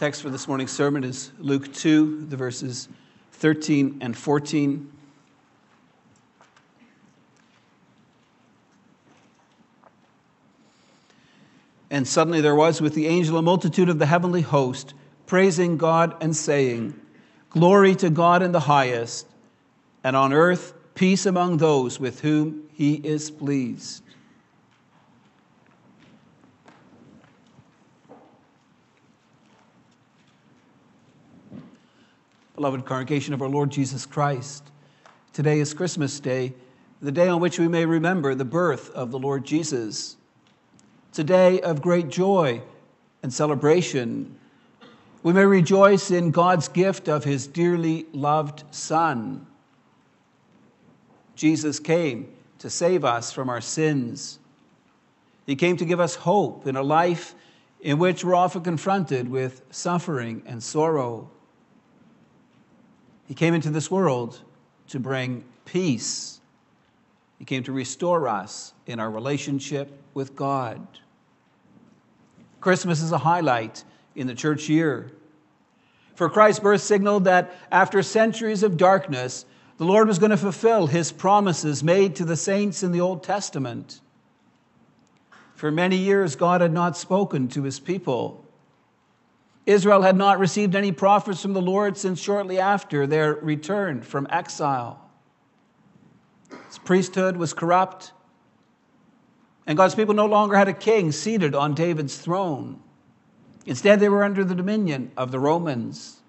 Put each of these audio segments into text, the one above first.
Text for this morning's sermon is Luke 2, the verses 13 and 14. And suddenly there was with the angel a multitude of the heavenly host, praising God and saying, Glory to God in the highest, and on earth peace among those with whom he is pleased. Beloved congregation of our Lord Jesus Christ, today is Christmas Day, the day on which we may remember the birth of the Lord Jesus. It's a day of great joy and celebration. We may rejoice in God's gift of his dearly loved Son. Jesus came to save us from our sins. He came to give us hope in a life in which we're often confronted with suffering and sorrow. He came into this world to bring peace he came to restore us in our relationship with God. Christmas is a highlight in the church year. For Christ's birth signaled that after centuries of darkness, the Lord was going to fulfill his promises made to the saints in the Old Testament. For many years, God had not spoken to his people. Israel had not received any prophets from the Lord since shortly after their return from exile. His priesthood was corrupt, and God's people no longer had a king seated on David's throne. Instead, they were under the dominion of the Romans.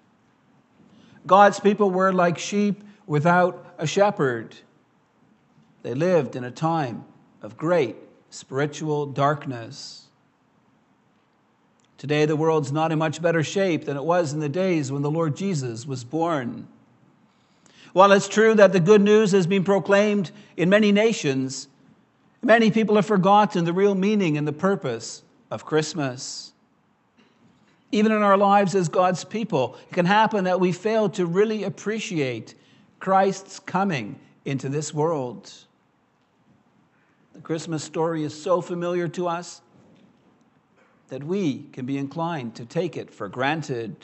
God's people were like sheep without a shepherd. They lived in a time of great spiritual darkness. Today, the world's not in much better shape than it was in the days when the Lord Jesus was born. While it's true that the good news has been proclaimed in many nations, many people have forgotten the real meaning and the purpose of Christmas. Even in our lives as God's people, it can happen that we fail to really appreciate Christ's coming into this world. The Christmas story is so familiar to us that we can be inclined to take it for granted.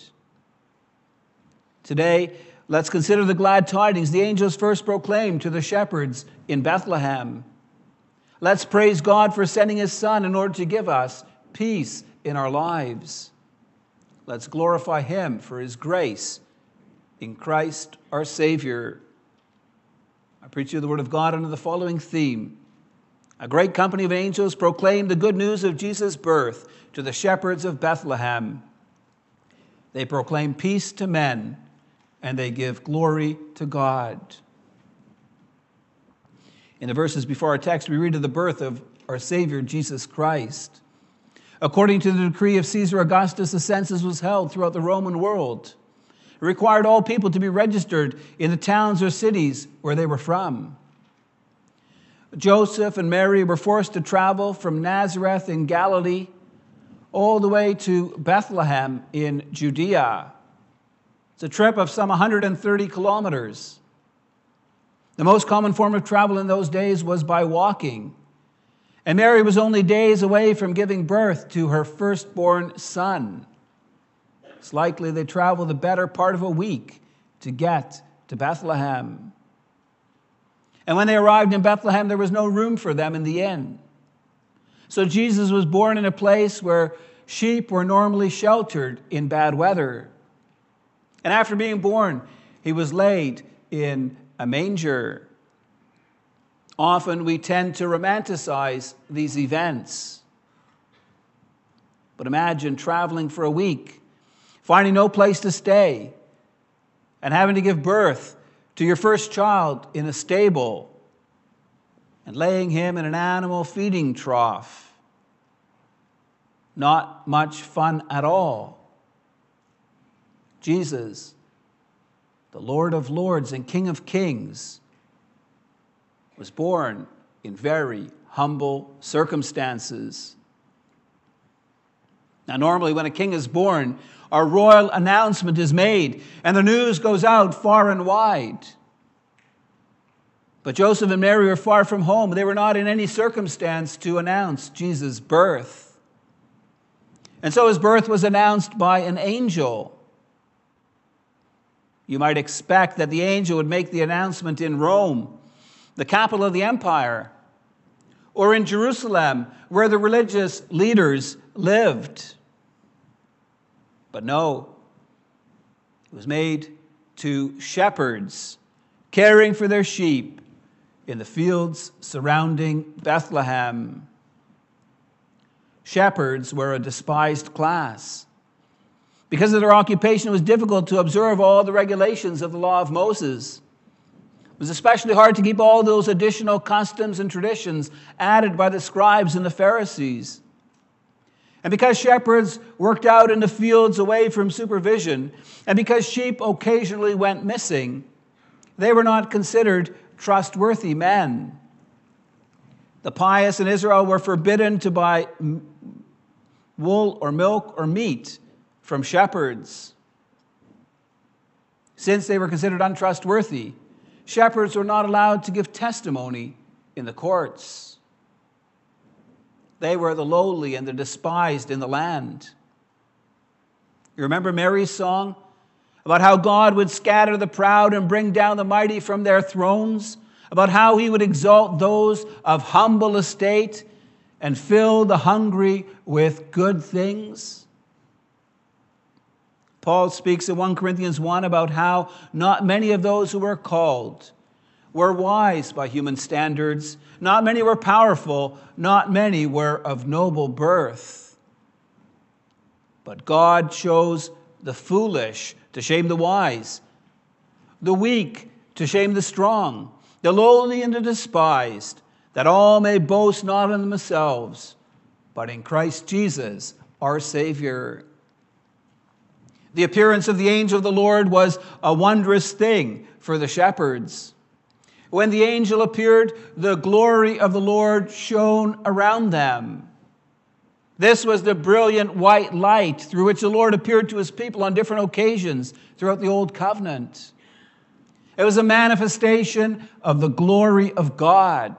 Today, Let's consider the glad tidings the angels first proclaimed to the shepherds in Bethlehem. Let's praise God for sending his Son in order to give us peace in our lives. Let's glorify him for his grace in Christ our Savior. I preach you the Word of God under the following theme. A great company of angels proclaimed the good news of Jesus' birth to the shepherds of Bethlehem. They proclaim peace to men and they give glory to God. In the verses before our text, we read of the birth of our Savior, Jesus Christ. According to the decree of Caesar Augustus, the census was held throughout the Roman world. It required all people to be registered in the towns or cities where they were from. Joseph and Mary were forced to travel from Nazareth in Galilee all the way to Bethlehem in Judea. It's a trip of some 130 kilometers. The most common form of travel in those days was by walking. And Mary was only days away from giving birth to her firstborn son. It's likely they traveled the better part of a week to get to Bethlehem. And when they arrived in Bethlehem, there was no room for them in the inn. So Jesus was born in a place where sheep were normally sheltered in bad weather. And after being born, he was laid in a manger. Often we tend to romanticize these events. But imagine traveling for a week, finding no place to stay, and having to give birth to your first child in a stable and laying him in an animal feeding trough. Not much fun at all. Jesus, the Lord of Lords and King of Kings, was born in very humble circumstances. Now, normally, when a king is born, a royal announcement is made, and the news goes out far and wide. But Joseph and Mary were far from home. They were not in any circumstance to announce Jesus' birth. And so his birth was announced by an angel. You might expect that the angel would make the announcement in Rome, the capital of the empire, or in Jerusalem, where the religious leaders lived. But no, it was made to shepherds caring for their sheep in the fields surrounding Bethlehem. Shepherds were a despised class. Because of their occupation, it was difficult to observe all the regulations of the law of Moses. It was especially hard to keep all those additional customs and traditions added by the scribes and the Pharisees. And because shepherds worked out in the fields away from supervision, and because sheep occasionally went missing, they were not considered trustworthy men. The pious in Israel were forbidden to buy wool or milk or meat from shepherds. Since they were considered untrustworthy, shepherds were not allowed to give testimony in the courts. They were the lowly and the despised in the land. You remember Mary's song about how God would scatter the proud and bring down the mighty from their thrones, about how he would exalt those of humble estate and fill the hungry with good things. Paul speaks in 1 Corinthians 1 about how not many of those who were called were wise by human standards, not many were powerful, not many were of noble birth. But God chose the foolish to shame the wise, the weak to shame the strong, the lowly and the despised, that all may boast not in themselves, but in Christ Jesus, our Savior. The appearance of the angel of the Lord was a wondrous thing for the shepherds. When the angel appeared, the glory of the Lord shone around them. This was the brilliant white light through which the Lord appeared to his people on different occasions throughout the Old Covenant. It was a manifestation of the glory of God.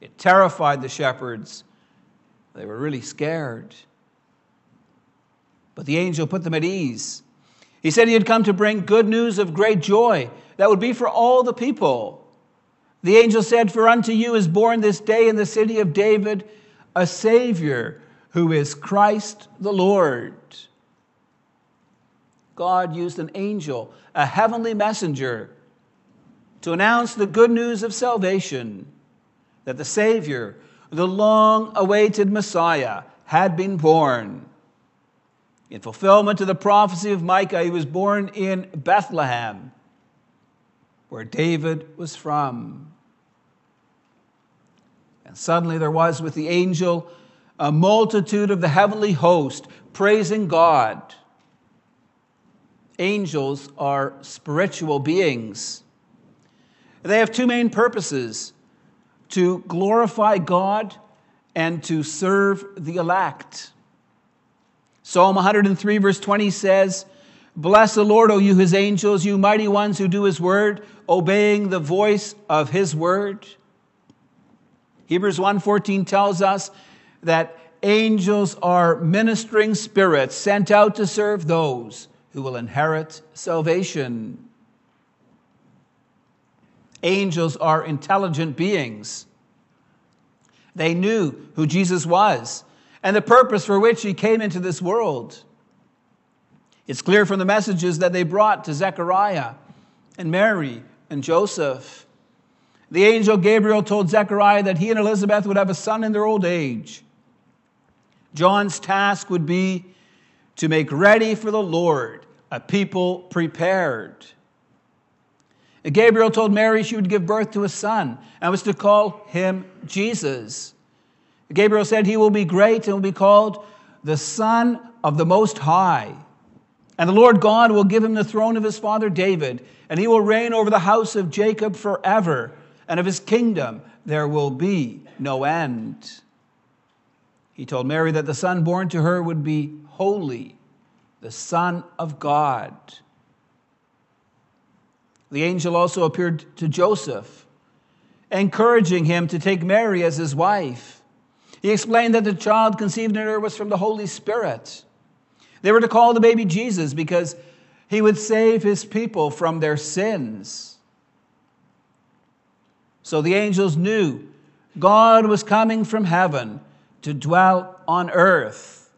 It terrified the shepherds. They were really scared. But the angel put them at ease. He said he had come to bring good news of great joy that would be for all the people. The angel said, For unto you is born this day in the city of David a Savior who is Christ the Lord. God used an angel, a heavenly messenger, to announce the good news of salvation that the Savior, the long awaited Messiah, had been born. In fulfillment of the prophecy of Micah, he was born in Bethlehem, where David was from. And suddenly there was with the angel a multitude of the heavenly host praising God. Angels are spiritual beings. They have two main purposes to glorify God and to serve the elect. Psalm 103, verse 20 says, Bless the Lord, O you his angels, you mighty ones who do his word, obeying the voice of his word. Hebrews 1:14 tells us that angels are ministering spirits sent out to serve those who will inherit salvation. Angels are intelligent beings. They knew who Jesus was and the purpose for which he came into this world. It's clear from the messages that they brought to Zechariah and Mary and Joseph. The angel Gabriel told Zechariah that he and Elizabeth would have a son in their old age. John's task would be to make ready for the Lord a people prepared. Gabriel told Mary she would give birth to a son and was to call him Jesus. Gabriel said he will be great and will be called the Son of the Most High. And the Lord God will give him the throne of his father David, and he will reign over the house of Jacob forever, and of his kingdom there will be no end. He told Mary that the son born to her would be holy, the Son of God. The angel also appeared to Joseph, encouraging him to take Mary as his wife. He explained that the child conceived in her was from the Holy Spirit. They were to call the baby Jesus because he would save his people from their sins. So the angels knew God was coming from heaven to dwell on earth.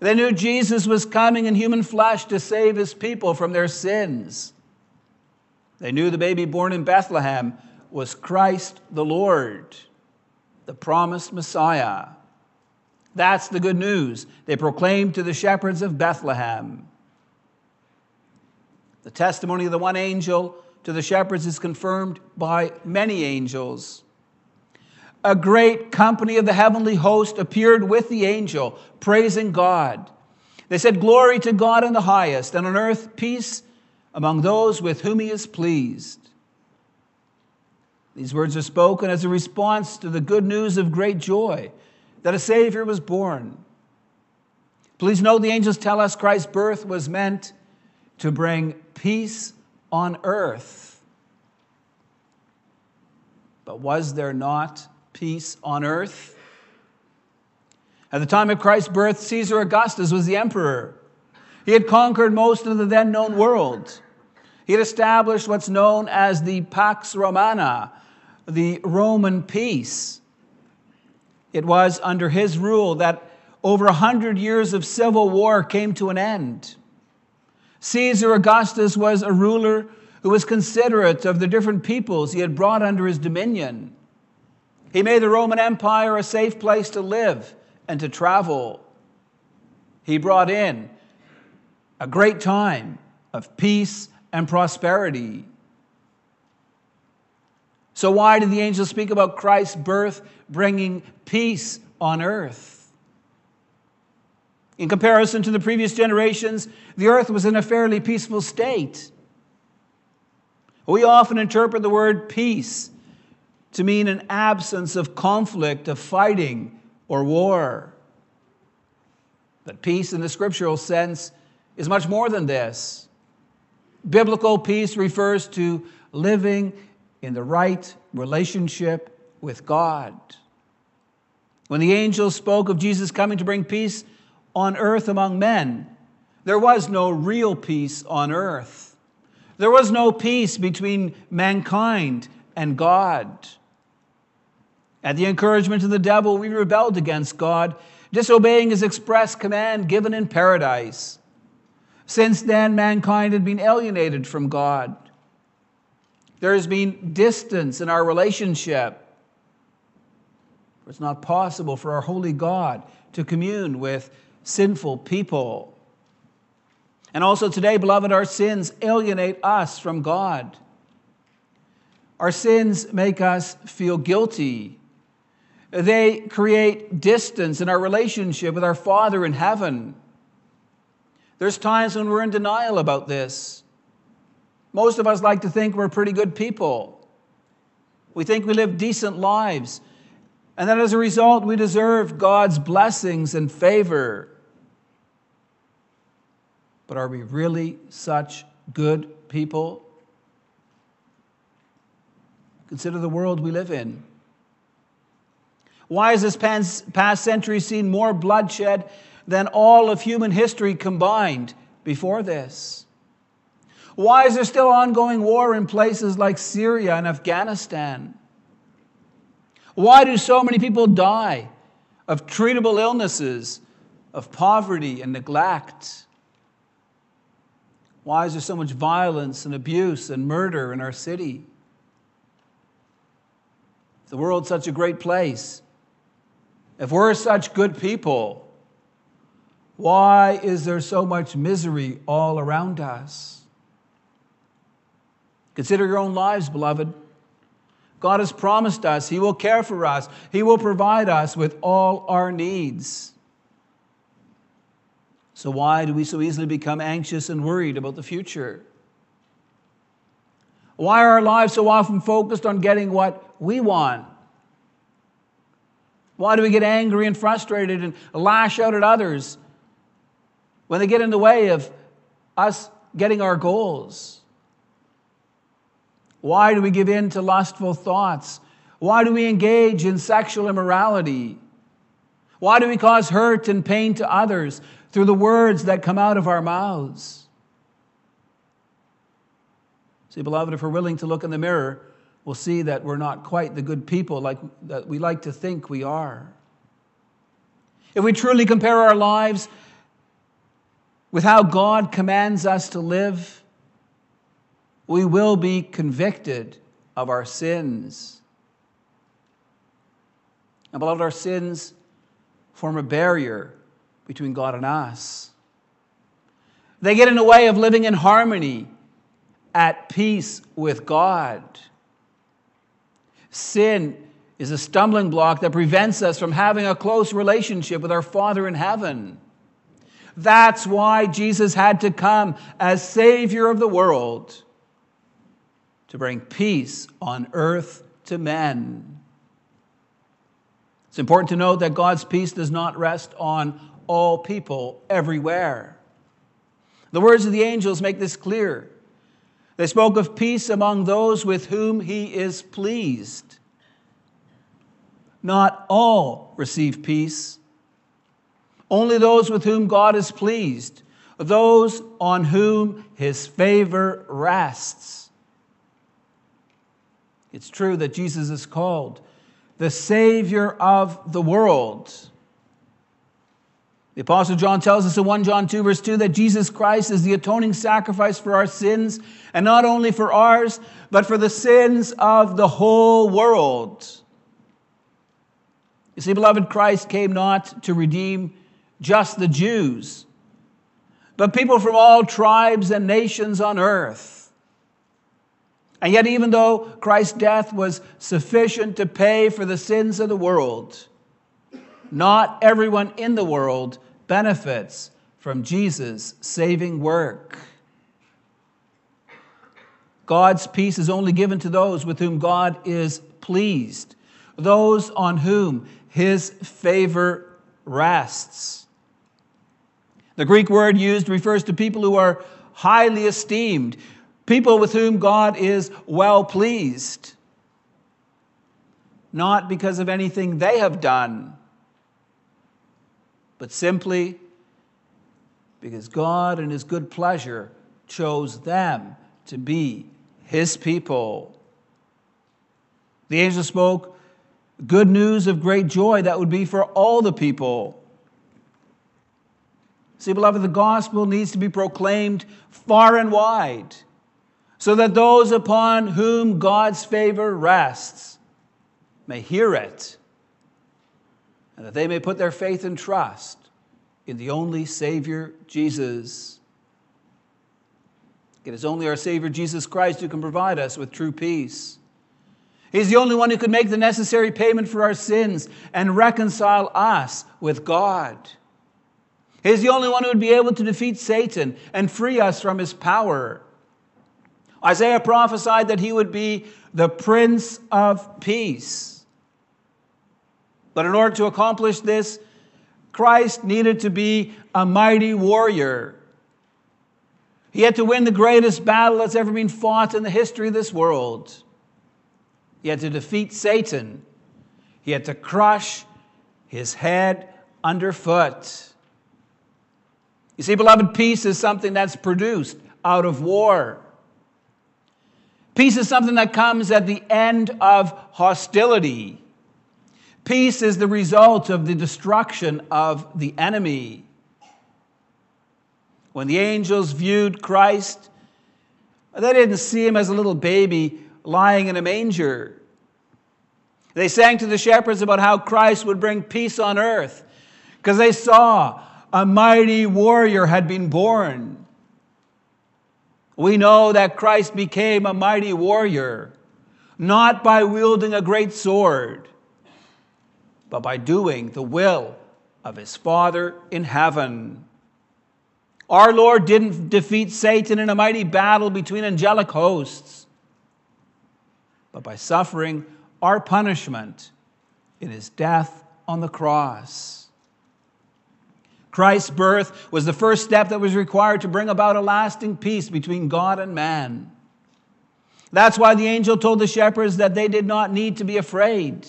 They knew Jesus was coming in human flesh to save his people from their sins. They knew the baby born in Bethlehem was Christ the Lord, the promised Messiah. That's the good news they proclaimed to the shepherds of Bethlehem. The testimony of the one angel to the shepherds is confirmed by many angels. A great company of the heavenly host appeared with the angel, praising God. They said, Glory to God in the highest, and on earth peace among those with whom he is pleased. These words are spoken as a response to the good news of great joy that a Savior was born. Please note the angels tell us Christ's birth was meant to bring peace on earth. But was there not peace on earth? At the time of Christ's birth, Caesar Augustus was the emperor. He had conquered most of the then known world. He had established what's known as the Pax Romana, the Roman peace. It was under his rule that over a hundred years of civil war came to an end. Caesar Augustus was a ruler who was considerate of the different peoples he had brought under his dominion. He made the Roman Empire a safe place to live and to travel. He brought in a great time of peace and prosperity. So, why did the angels speak about Christ's birth bringing peace on earth? In comparison to the previous generations, the earth was in a fairly peaceful state. We often interpret the word peace to mean an absence of conflict, of fighting, or war. But peace in the scriptural sense is much more than this. Biblical peace refers to living in the right relationship with God. When the angels spoke of Jesus coming to bring peace on earth among men, there was no real peace on earth. There was no peace between mankind and God. At the encouragement of the devil, we rebelled against God, disobeying his express command given in paradise. Since then, mankind had been alienated from God. There has been distance in our relationship. It's not possible for our holy God to commune with sinful people. And also today, beloved, our sins alienate us from God. Our sins make us feel guilty. They create distance in our relationship with our Father in heaven. There's times when we're in denial about this. Most of us like to think we're pretty good people. We think we live decent lives. And that as a result, we deserve God's blessings and favor. But are we really such good people? Consider the world we live in. Why has this past century seen more bloodshed than all of human history combined before this? Why is there still ongoing war in places like Syria and Afghanistan? Why do so many people die of treatable illnesses, of poverty and neglect? Why is there so much violence and abuse and murder in our city? If the world's such a great place, if we're such good people, why is there so much misery all around us? Consider your own lives, beloved. God has promised us He will care for us, He will provide us with all our needs. So, why do we so easily become anxious and worried about the future? Why are our lives so often focused on getting what we want why do we get angry and frustrated and lash out at others when they get in the way of us getting our goals? Why do we give in to lustful thoughts? Why do we engage in sexual immorality? Why do we cause hurt and pain to others through the words that come out of our mouths? See, beloved, if we're willing to look in the mirror, we'll see that we're not quite the good people like that we like to think we are. If we truly compare our lives with how God commands us to live, we will be convicted of our sins. And, beloved, our sins form a barrier between God and us. They get in the way of living in harmony, at peace with God. Sin is a stumbling block that prevents us from having a close relationship with our Father in heaven. That's why Jesus had to come as Savior of the world to bring peace on earth to men. It's important to note that God's peace does not rest on all people everywhere. The words of the angels make this clear. They spoke of peace among those with whom he is pleased. Not all receive peace, only those with whom God is pleased, those on whom his favor rests. It's true that Jesus is called the Savior of the world. The Apostle John tells us in 1 John 2, verse 2, that Jesus Christ is the atoning sacrifice for our sins, and not only for ours, but for the sins of the whole world. You see, beloved, Christ came not to redeem just the Jews, but people from all tribes and nations on earth. And yet, even though Christ's death was sufficient to pay for the sins of the world, not everyone in the world benefits from Jesus' saving work. God's peace is only given to those with whom God is pleased, those on whom his favor rests. The Greek word used refers to people who are highly esteemed, people with whom God is well pleased, not because of anything they have done, but simply because God, in His good pleasure, chose them to be His people. The angel spoke good news of great joy that would be for all the people. See, beloved, the gospel needs to be proclaimed far and wide so that those upon whom God's favor rests may hear it, and that they may put their faith and trust in the only Savior, Jesus. It is only our Savior, Jesus Christ, who can provide us with true peace. He's the only one who could make the necessary payment for our sins and reconcile us with God. He's the only one who would be able to defeat Satan and free us from his power. Isaiah prophesied that he would be the Prince of Peace. But in order to accomplish this, Christ needed to be a mighty warrior. He had to win the greatest battle that's ever been fought in the history of this world. He had to defeat Satan. He had to crush his head underfoot. You see, beloved, peace is something that's produced out of war. Peace is something that comes at the end of hostility. Peace is the result of the destruction of the enemy. When the angels viewed Christ, they didn't see him as a little baby lying in a manger. They sang to the shepherds about how Christ would bring peace on earth because they saw a mighty warrior had been born. We know that Christ became a mighty warrior, not by wielding a great sword, but by doing the will of his Father in heaven. Our Lord didn't defeat Satan in a mighty battle between angelic hosts, but by suffering our punishment in his death on the cross. Christ's birth was the first step that was required to bring about a lasting peace between God and man. That's why the angel told the shepherds that they did not need to be afraid.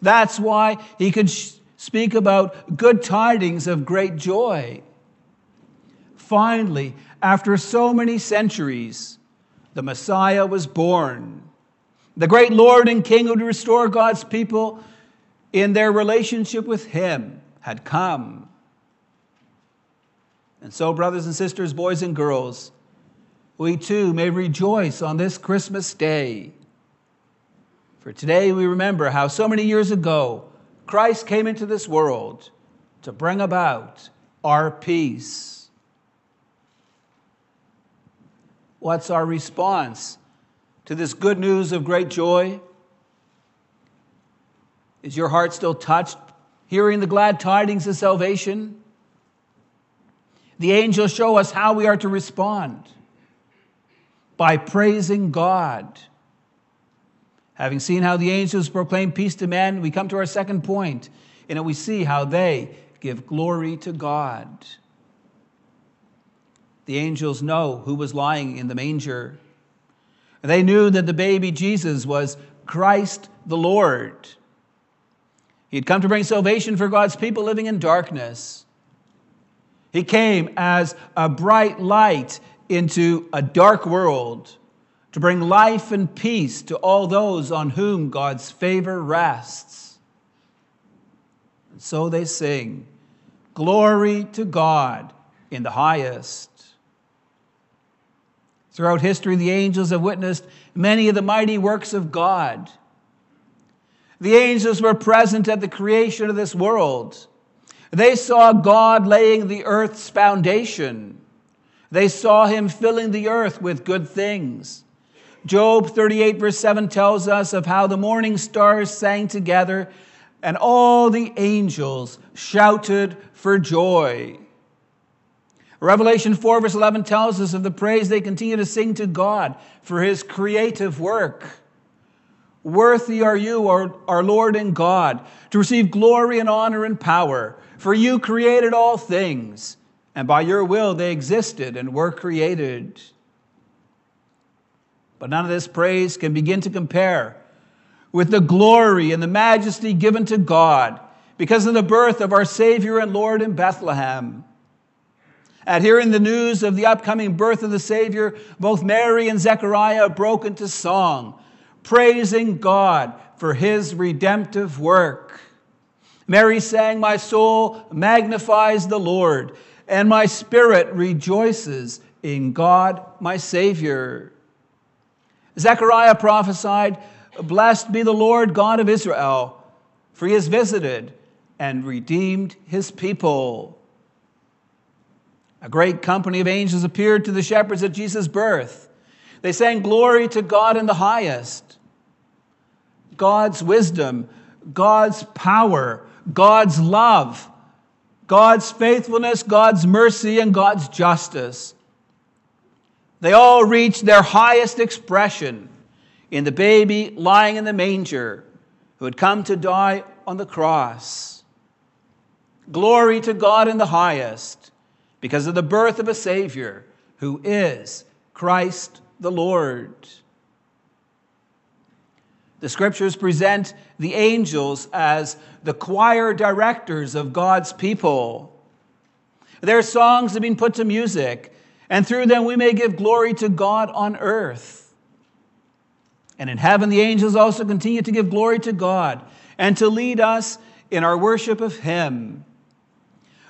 That's why he could speak about good tidings of great joy. Finally, after so many centuries, the Messiah was born. The great Lord and King who would restore God's people in their relationship with Him had come. And so, brothers and sisters, boys and girls, we too may rejoice on this Christmas day. For today we remember how so many years ago Christ came into this world to bring about our peace. What's our response to this good news of great joy? Is your heart still touched hearing the glad tidings of salvation? The angels show us how we are to respond by praising God. Having seen how the angels proclaim peace to men, we come to our second point, and we see how they give glory to God. The angels know who was lying in the manger. They knew that the baby Jesus was Christ the Lord. He had come to bring salvation for God's people living in darkness. He came as a bright light into a dark world to bring life and peace to all those on whom God's favor rests. And so they sing, Glory to God in the highest. Throughout history, the angels have witnessed many of the mighty works of God. The angels were present at the creation of this world. They saw God laying the earth's foundation. They saw him filling the earth with good things. Job 38, verse 7 tells us of how the morning stars sang together and all the angels shouted for joy. Revelation 4, verse 11 tells us of the praise they continue to sing to God for his creative work. Worthy are you, our, our Lord and God, to receive glory and honor and power, for you created all things, and by your will they existed and were created. But none of this praise can begin to compare with the glory and the majesty given to God because of the birth of our Savior and Lord in Bethlehem. At hearing the news of the upcoming birth of the Savior, both Mary and Zechariah broke into song, praising God for his redemptive work. Mary sang, My soul magnifies the Lord, and my spirit rejoices in God my Savior. Zechariah prophesied, Blessed be the Lord God of Israel, for he has visited and redeemed his people. A great company of angels appeared to the shepherds at Jesus' birth. They sang, Glory to God in the highest. God's wisdom, God's power, God's love, God's faithfulness, God's mercy, and God's justice they all reach their highest expression in the baby lying in the manger who had come to die on the cross. Glory to God in the highest because of the birth of a Savior who is Christ the Lord. The scriptures present the angels as the choir directors of God's people. Their songs have been put to music and through them we may give glory to God on earth. And in heaven, the angels also continue to give glory to God and to lead us in our worship of Him.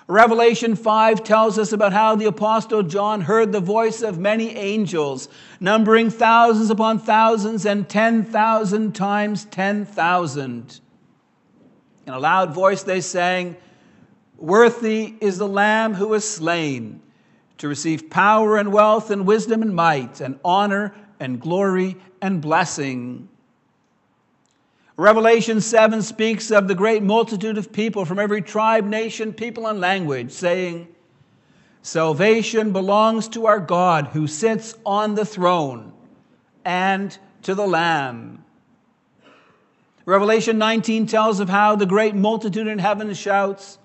Revelation 5 tells us about how the Apostle John heard the voice of many angels, numbering thousands upon thousands and 10,000 times 10,000. In a loud voice, they sang, Worthy is the Lamb who was slain to receive power and wealth and wisdom and might and honor and glory and blessing. Revelation 7 speaks of the great multitude of people from every tribe, nation, people, and language, saying, Salvation belongs to our God who sits on the throne and to the Lamb. Revelation 19 tells of how the great multitude in heaven shouts,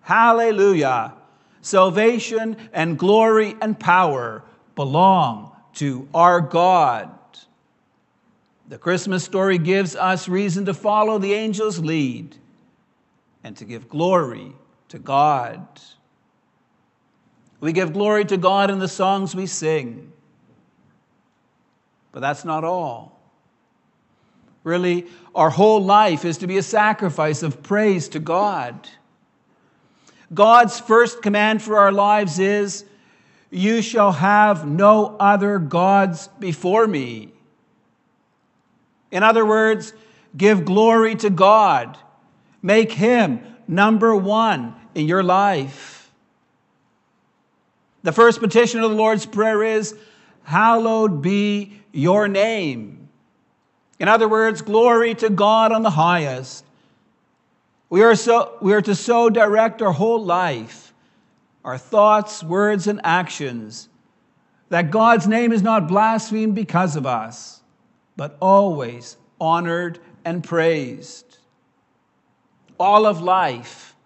Hallelujah! Salvation and glory and power belong to our God. The Christmas story gives us reason to follow the angel's lead and to give glory to God. We give glory to God in the songs we sing. But that's not all. Really, our whole life is to be a sacrifice of praise to God. God's first command for our lives is, You shall have no other gods before me. In other words, give glory to God. Make Him number one in your life. The first petition of the Lord's Prayer is, Hallowed be your name. In other words, glory to God on the highest. We are, so, we are to so direct our whole life, our thoughts, words, and actions, that God's name is not blasphemed because of us, but always honored and praised. All of life,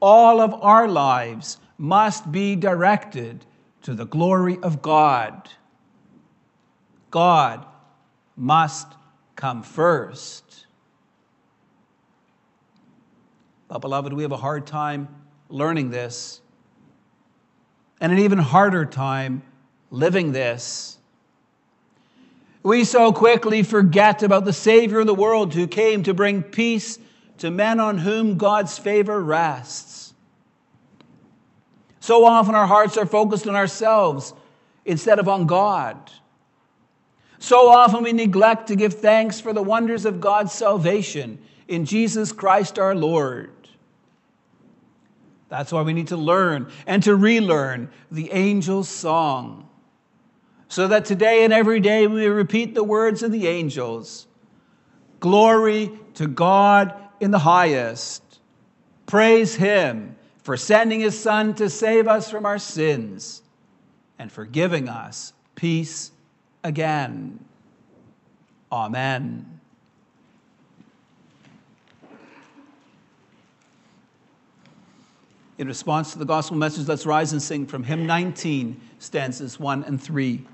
all of our lives must be directed to the glory of God. God must come first. But, beloved, we have a hard time learning this, and an even harder time living this. We so quickly forget about the Savior of the world who came to bring peace to men on whom God's favor rests. So often our hearts are focused on ourselves instead of on God. So often we neglect to give thanks for the wonders of God's salvation in Jesus Christ our Lord. That's why we need to learn and to relearn the angel's song. So that today and every day we repeat the words of the angels Glory to God in the highest. Praise Him for sending His Son to save us from our sins and for giving us peace again. Amen. In response to the gospel message, let's rise and sing from hymn 19, stanzas 1 and 3.